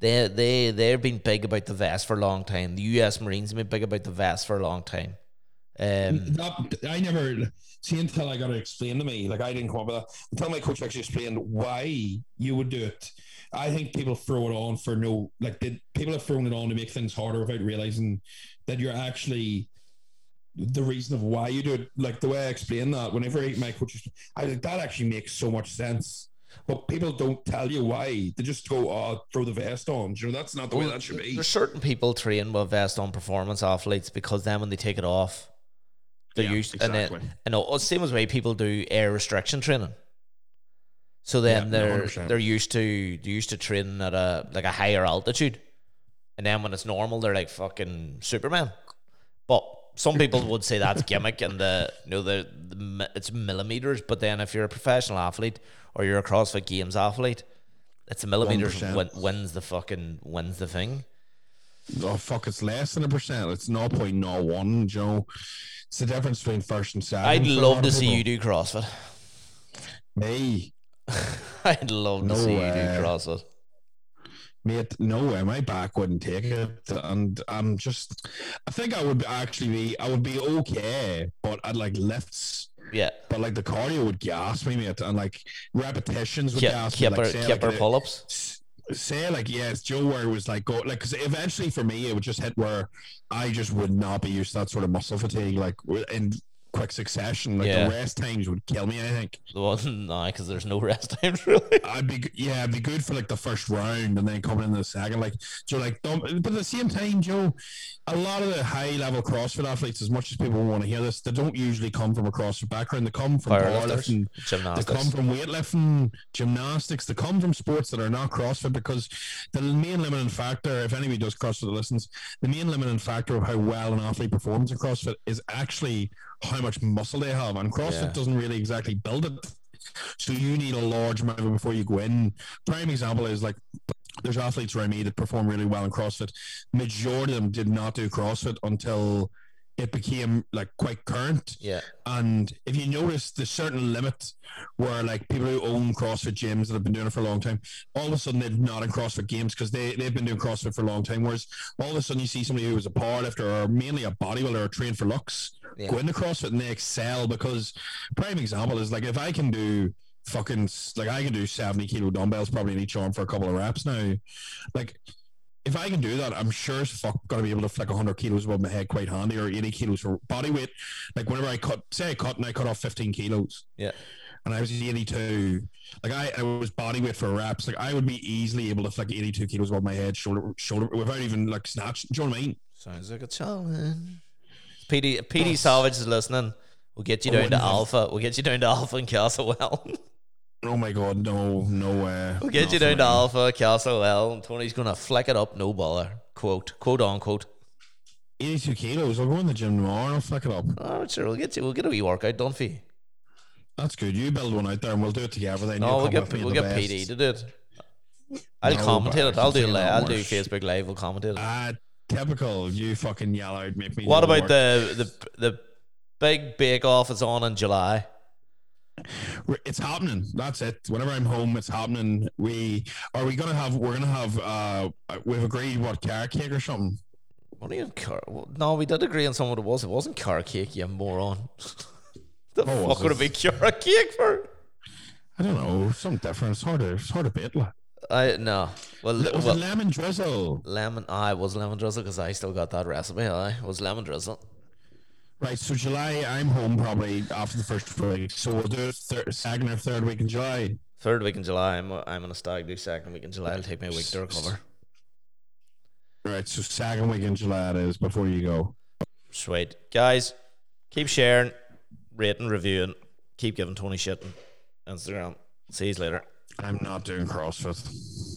they they they've been big about the vest for a long time. The U.S. Marines have been big about the vest for a long time. Um, That, I never see until I got to explain to me. Like I didn't come up with that until my coach actually explained why you would do it. I think people throw it on for no like they, people have thrown it on to make things harder without realizing that you're actually the reason of why you do it. Like the way I explain that, whenever my coaches, I think that actually makes so much sense. But people don't tell you why. They just go, "Oh, throw the vest on." You know, that's not the way that should be. There's certain people train with vest on performance athletes because then when they take it off, they're Yeah, used exactly. and then and the same as way people do air restriction training. So then Yeah, they're 100%. they're used to they're used to training at a like a higher altitude, and then when it's normal, they're like fucking Superman. But some people would say that's gimmick and the you know the, the it's millimeters. But then if you're a professional athlete or you're a CrossFit Games athlete, it's the millimeters win, wins the fucking wins the thing. Oh fuck! It's less than a percent. It's 0.01. Joe, it's the difference between first and second. I'd love to see people. you do CrossFit. Me, I'd love No to see you do CrossFit. mate. No way. My back wouldn't take it, and I'm just. I think I would actually be. I would be okay, but I'd like lifts. Yeah. But like the cardio would gas me, mate, and like repetitions would Keep, gas me. keep, Like, say, keep like, her pull ups. Say like yes, Joe where was like go like because eventually for me it would just hit where I just would not be used to that sort of muscle fatigue like in quick succession. Like Yeah. the rest times would kill me. I think one, no, because there's no rest times really. I'd be yeah, I'd be good for like the first round and then coming in the second. Like Joe, like don't, but at the same time, Joe, a lot of the high level CrossFit athletes, as much as people want to hear this, they don't usually come from a CrossFit background. They come from powerlifting. They come from weightlifting, gymnastics. They come from sports that are not CrossFit because the main limiting factor, if anybody does CrossFit that listens, the main limiting factor of how well an athlete performs in CrossFit is actually how much muscle they have. And CrossFit Yeah. doesn't really exactly build it. So you need a large amount of it before you go in. Prime example is like there's athletes around me that perform really well in CrossFit. Majority of them did not do CrossFit until it became like quite current. Yeah. And if you notice, there's certain limit where like people who own CrossFit gyms that have been doing it for a long time, all of a sudden they're not in CrossFit games because they, they've been doing CrossFit for a long time. Whereas all of a sudden you see somebody who was a powerlifter or mainly a bodybuilder or trained for looks Yeah. go into CrossFit and they excel because prime example is like if I can do fucking like I can do 70 kilo dumbbells probably in each arm for a couple of reps now. Like if I can do that, I'm sure as fuck gonna be able to flick 100 kilos above my head quite handy or 80 kilos for body weight. Like whenever I cut, say I cut and I cut off 15 kilos Yeah. and I was 82, like I, I was body weight for reps, like I would be easily able to flick 82 kilos above my head, shoulder, shoulder, without even like snatch. Do you know what I mean? Sounds like a challenge. PD PD Salvage is listening. We'll get you I down to Alpha. We'll get you down to Alpha and Castlewell. Oh my god, no, no way. we'll get you down to. Alpha, Castlewell, and Tony's gonna flick it up, no bother. Quote, quote unquote. 82 kilos. I'll go in the gym tomorrow and I'll flick it up. Oh, sure, we'll get you. We'll get a wee workout done for you. That's good. You build one out there and we'll do it together. Then No, we'll get with me we'll get best. PD to do it. I'll No, commentate it. I'll do see li- I'll do. Facebook Live. We'll commentate it. Ah, typical. You fucking yell out, make me. what about work. the the the big bake off is on in July? It's happening. That's it. Whenever I'm home, it's happening. We are we gonna have. We're gonna have. uh We've agreed what carrot cake or something. What you car? No, we did agree on some what it was. It wasn't carrot cake, you moron. the What fuck would it? be carrot cake for? I don't know. Some different. Hard to. It's hard to. Like. I no. Well, it Was well lemon drizzle? lemon. I was lemon drizzle because I still got that recipe. I was lemon drizzle. Right. So July, I'm home probably after the first week. So we'll do thir- second or third week in July. Third week in July, I'm I'm on a stag do. Second week in July, it'll take me a week to recover. Right. So second week in July it is before you go. Sweet guys, keep sharing, rating, reviewing, keep giving Tony shit on Instagram. See you later. I'm not doing CrossFit.